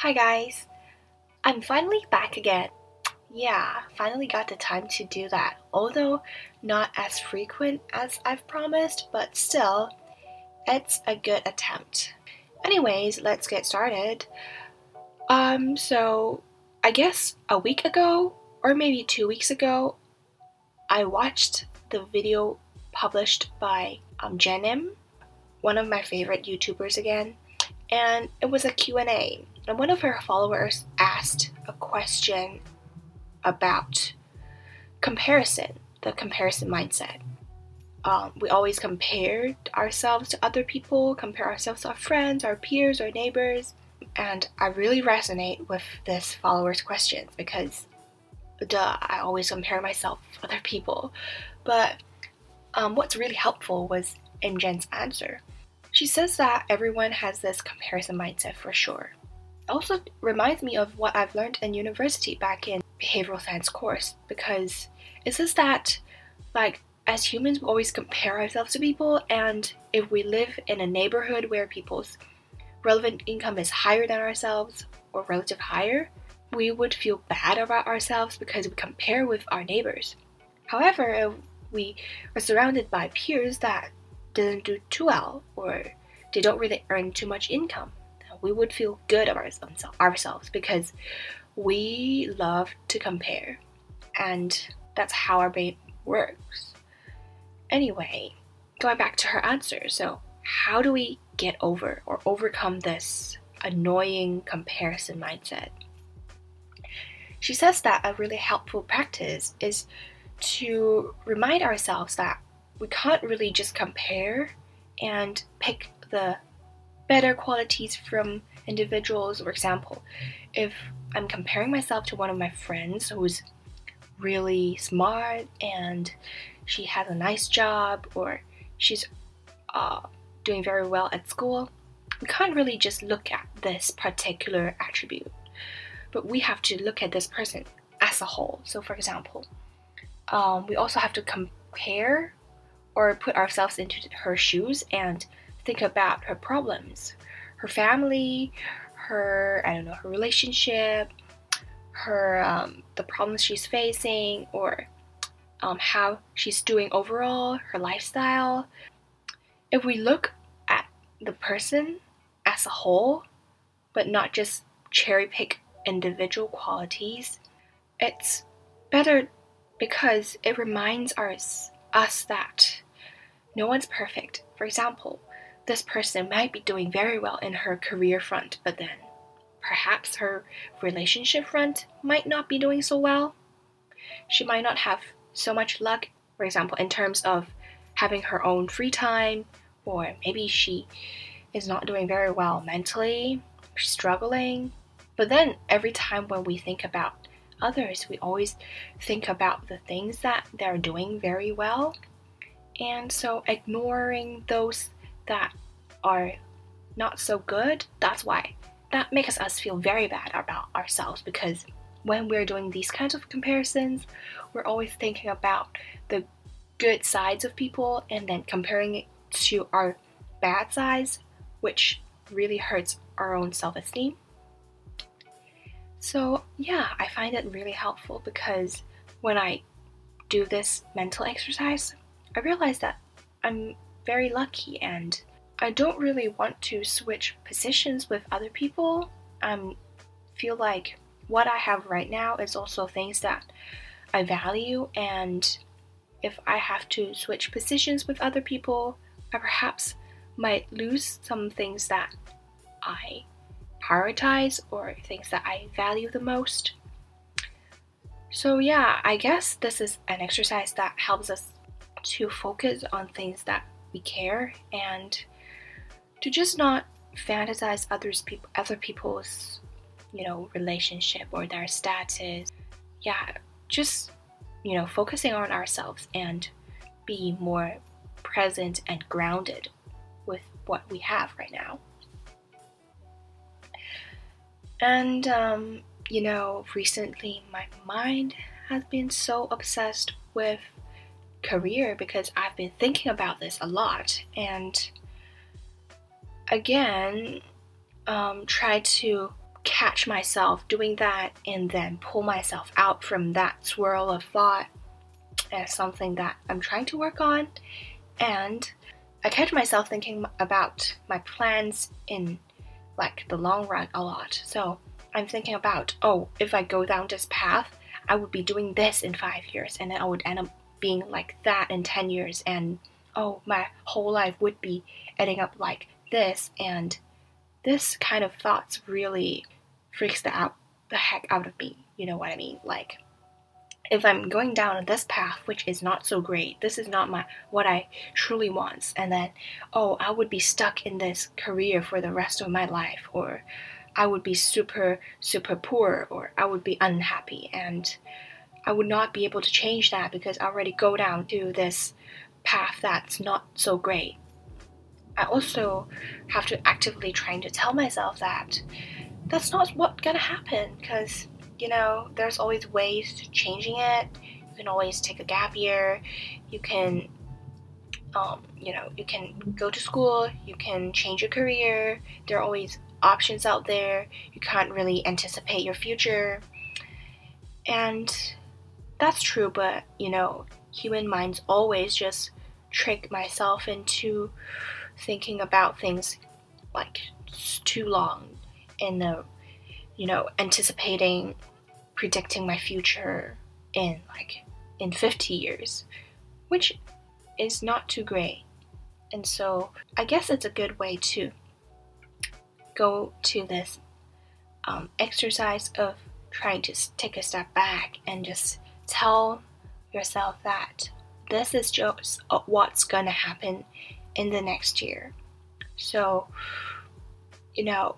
Hi guys, I'm finally back again. Yeah, finally got the time to do that, although not as frequent as I've promised, but still, it's a good attempt. Anyways, let's get started. Um, so I guess a week ago, or maybe two weeks ago, I watched the video published by um, Jenn Im, one of my favorite YouTubers again, and it was a Q&A. And one of her followers asked a question about comparison, the comparison mindset. Um, we always compare ourselves to other people, compare ourselves to our friends, our peers, our neighbors, and I really resonate with this follower's question because, duh, I always compare myself to other people. But um, what's really helpful was in Jenn's answer. She says that everyone has this comparison mindset for sure. It also reminds me of what I've learned in university back in behavioral science course because it says that like as humans we always compare ourselves to people and if we live in a neighborhood where people's relevant income is higher than ourselves or relative higher, we would feel bad about ourselves because we compare with our neighbors. However, if we are surrounded by peers that didn't do too well or they don't really earn too much income, we would feel good about um, ourselves because we love to compare and that's how our brain works. Anyway, going back to her answer, so how do we get over or overcome this annoying comparison mindset? She says that a really helpful practice is to remind ourselves that we can't really just compare and pick the better qualities from individuals. For example, if I'm comparing myself to one of my friends who's really smart and she has a nice job or she's uh, doing very well at school, we can't really just look at this particular attribute, but we have to look at this person as a whole. So, for example, um, we also have to compare or put ourselves into her shoes and think about her problems, her family, her I don't know her relationship, her um, the problems she's facing, or um, how she's doing overall, her lifestyle. If we look at the person as a whole, but not just cherry pick individual qualities, it's better because it reminds us, us that no one's perfect. For example, this person might be doing very well in her career front, but then perhaps her relationship front might not be doing so well. She might not have so much luck, for example, in terms of having her own free time, or maybe she is not doing very well mentally, struggling. But then every time when we think about others, we always think about the things that they're doing very well. And so ignoring those that are not so good, that's why that makes us feel very bad about ourselves because when we're doing these kinds of comparisons, we're always thinking about the good sides of people and then comparing it to our bad sides, which really hurts our own self esteem. So, yeah, I find it really helpful because when I do this mental exercise, I realize that I'm very lucky and I don't really want to switch positions with other people. I um, feel like what I have right now is also things that I value, and if I have to switch positions with other people, I perhaps might lose some things that I prioritize or things that I value the most. So, yeah, I guess this is an exercise that helps us to focus on things that we care and to just not fantasize others people other people's you know relationship or their status yeah just you know focusing on ourselves and be more present and grounded with what we have right now and um, you know recently my mind has been so obsessed with career because i've been thinking about this a lot and again um, try to catch myself doing that and then pull myself out from that swirl of thought as something that I'm trying to work on. And I catch myself thinking about my plans in like the long run a lot. So I'm thinking about, oh, if I go down this path, I would be doing this in five years, and then I would end up being like that in 10 years, and oh, my whole life would be ending up like this, and this kind of thoughts really freaks the out the heck out of me. You know what I mean? Like if I'm going down this path, which is not so great, this is not my what I truly want, and then oh, I would be stuck in this career for the rest of my life, or I would be super super poor, or I would be unhappy, and I would not be able to change that because I already go down to this path that's not so great. I also have to actively trying to tell myself that that's not what's gonna happen because you know, there's always ways to changing it. You can always take a gap year. You can, um, you know, you can go to school. You can change your career. There are always options out there. You can't really anticipate your future. And that's true, but you know, human minds always just trick myself into thinking about things like too long in the you know anticipating predicting my future in like in 50 years, which is not too great. And so I guess it's a good way to go to this um, exercise of trying to take a step back and just tell yourself that this is just uh, what's going to happen in the next year. So, you know,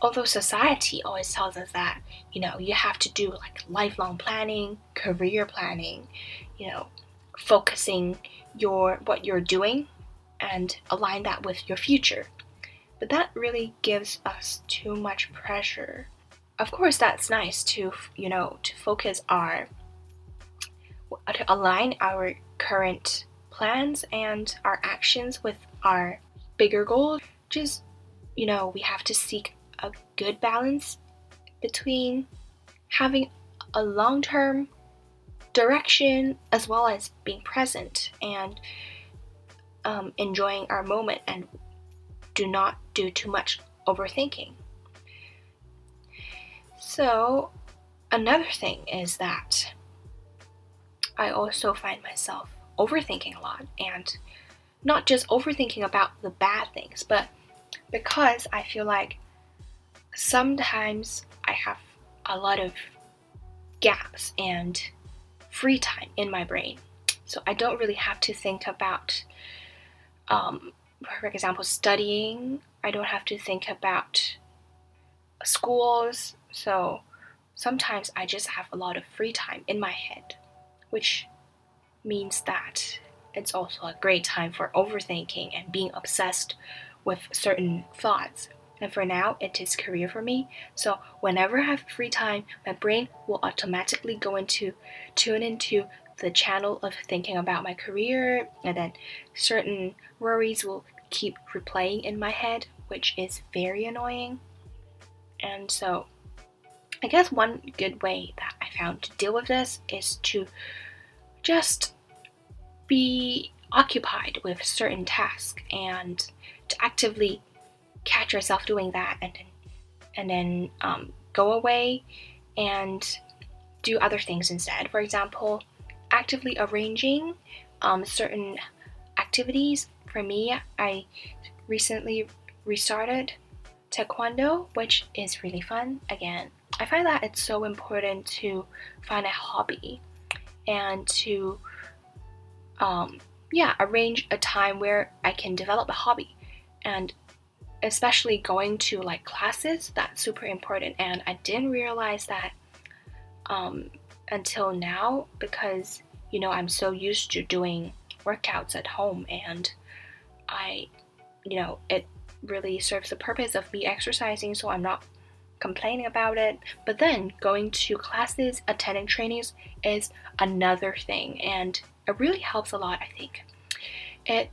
although society always tells us that you know you have to do like lifelong planning career planning you know focusing your what you're doing and align that with your future. But that really gives us too much pressure. Of course that's nice to you know to focus our to align our current plans and our actions with our bigger goals just you know we have to seek a good balance between having a long term direction as well as being present and um, enjoying our moment and do not do too much overthinking. So, another thing is that I also find myself overthinking a lot and not just overthinking about the bad things, but because I feel like sometimes I have a lot of gaps and free time in my brain. So I don't really have to think about, um, for example, studying. I don't have to think about schools. So sometimes I just have a lot of free time in my head, which means that it's also a great time for overthinking and being obsessed with certain thoughts and for now it is career for me. So whenever I have free time, my brain will automatically go into tune into the channel of thinking about my career and then certain worries will keep replaying in my head, which is very annoying. And so I guess one good way that I found to deal with this is to just be occupied with certain tasks and to actively catch yourself doing that and then and then um, go away and do other things instead. For example, actively arranging um, certain activities. For me, I recently restarted taekwondo, which is really fun. Again, I find that it's so important to find a hobby and to um, yeah arrange a time where I can develop a hobby and especially going to like classes, that's super important. And I didn't realize that um, until now because you know I'm so used to doing workouts at home and I, you know, it really serves the purpose of me exercising so I'm not complaining about it. But then going to classes, attending trainings is another thing and it really helps a lot, I think. It,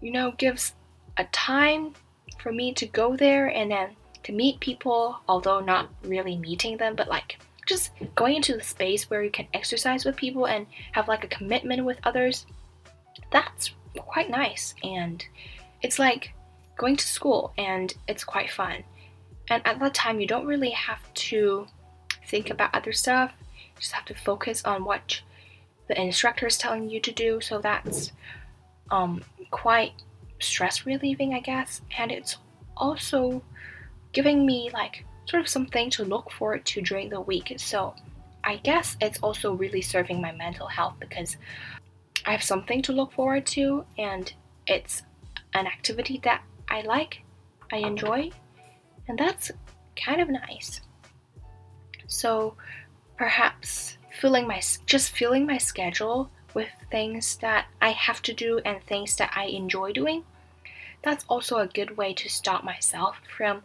you know, gives a time for me to go there and then to meet people, although not really meeting them, but like just going into the space where you can exercise with people and have like a commitment with others. That's quite nice and it's like going to school and it's quite fun. And at that time, you don't really have to think about other stuff. You just have to focus on what the instructor is telling you to do. So that's um, quite stress relieving, I guess. And it's also giving me like sort of something to look forward to during the week. So I guess it's also really serving my mental health because I have something to look forward to and it's an activity that I like, I enjoy, and that's kind of nice. So perhaps filling my just filling my schedule with things that I have to do and things that I enjoy doing. That's also a good way to stop myself from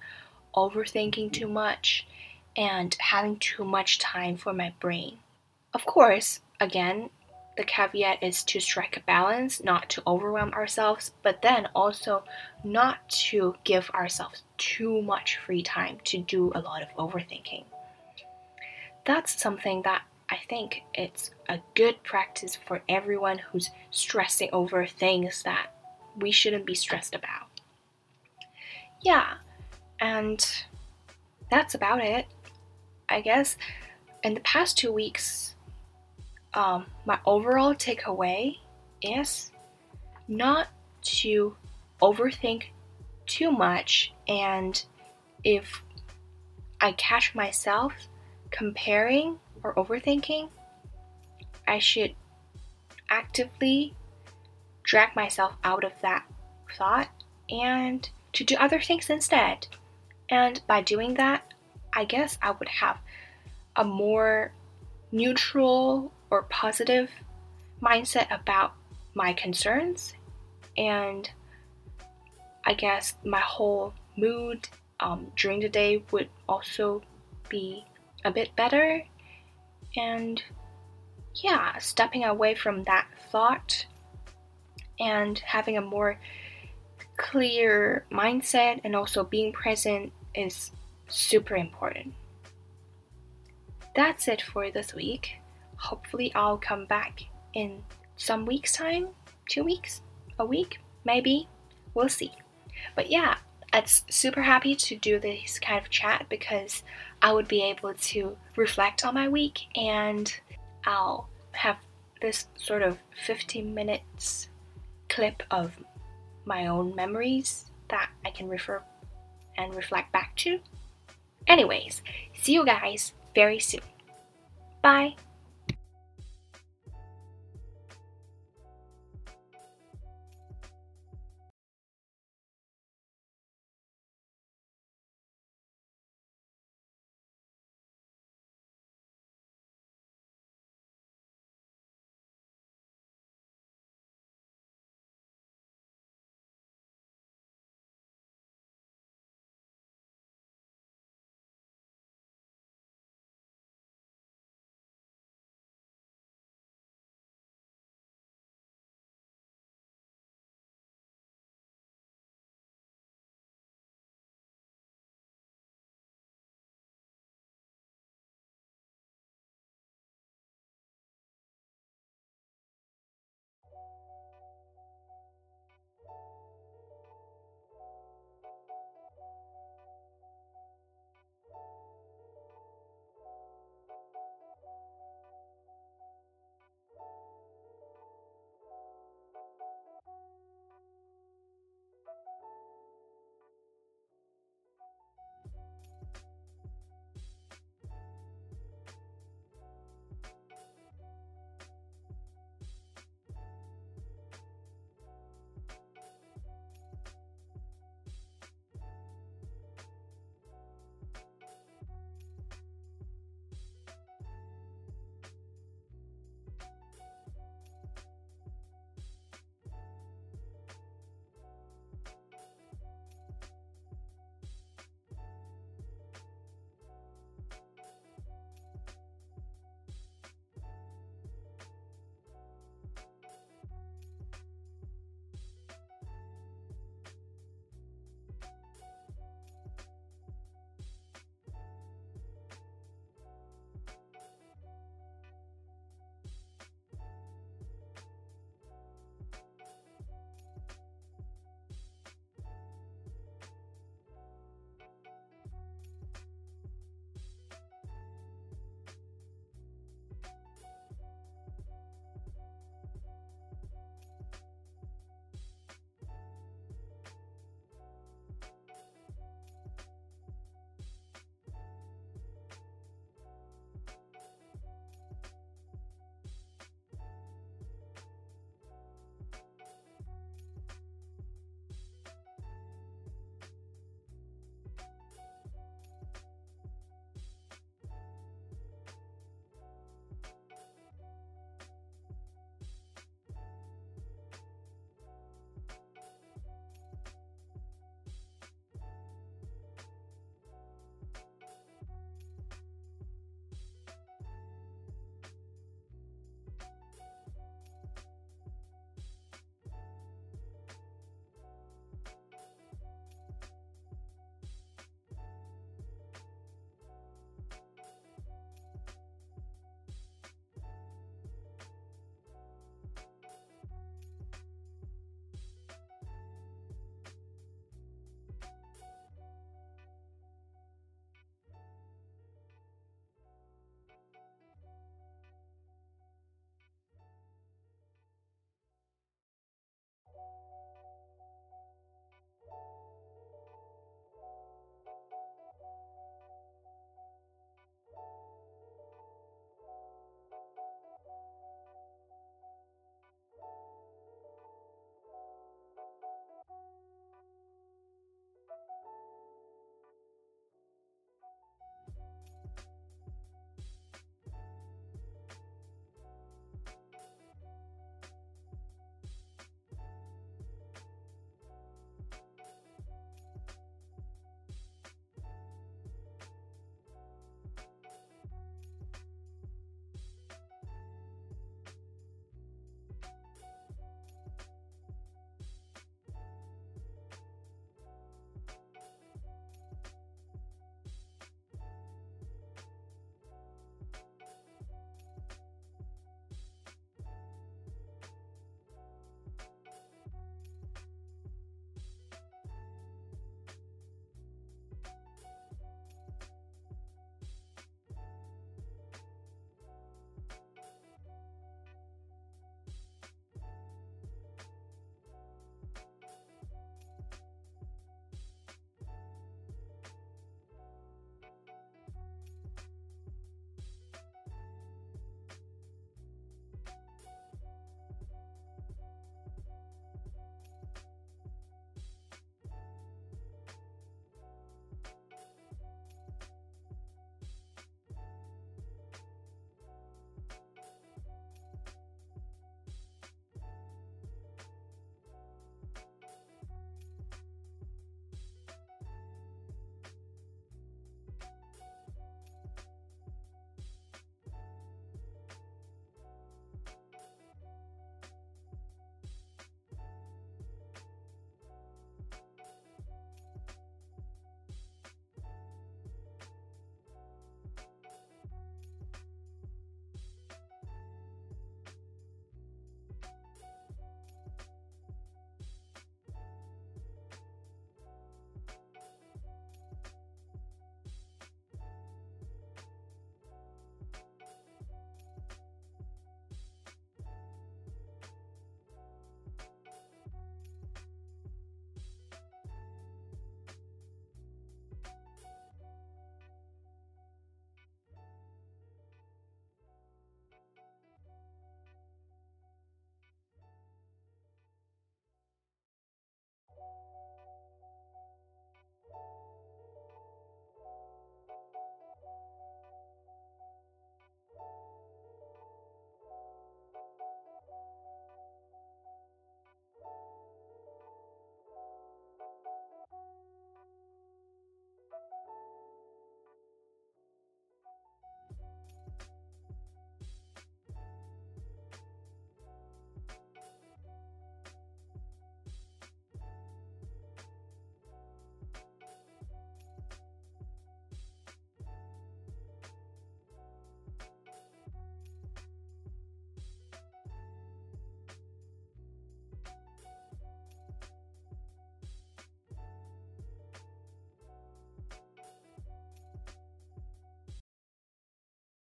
overthinking too much and having too much time for my brain. Of course, again, the caveat is to strike a balance, not to overwhelm ourselves, but then also not to give ourselves too much free time to do a lot of overthinking. That's something that I think it's a good practice for everyone who's stressing over things that we shouldn't be stressed about. Yeah, and that's about it. I guess in the past two weeks, um, my overall takeaway is not to overthink too much and if I catch myself comparing or overthinking, I should actively drag myself out of that thought and to do other things instead. And by doing that, I guess I would have a more neutral or positive mindset about my concerns and I guess my whole mood um, during the day would also be a bit better and yeah stepping away from that thought and having a more clear mindset and also being present is super important that's it for this week hopefully I'll come back in some weeks time, two weeks, a week, maybe. We'll see. But yeah, it's super happy to do this kind of chat because I would be able to reflect on my week and I'll have this sort of 15 minutes clip of my own memories that I can refer and reflect back to. Anyways, see you guys very soon. Bye.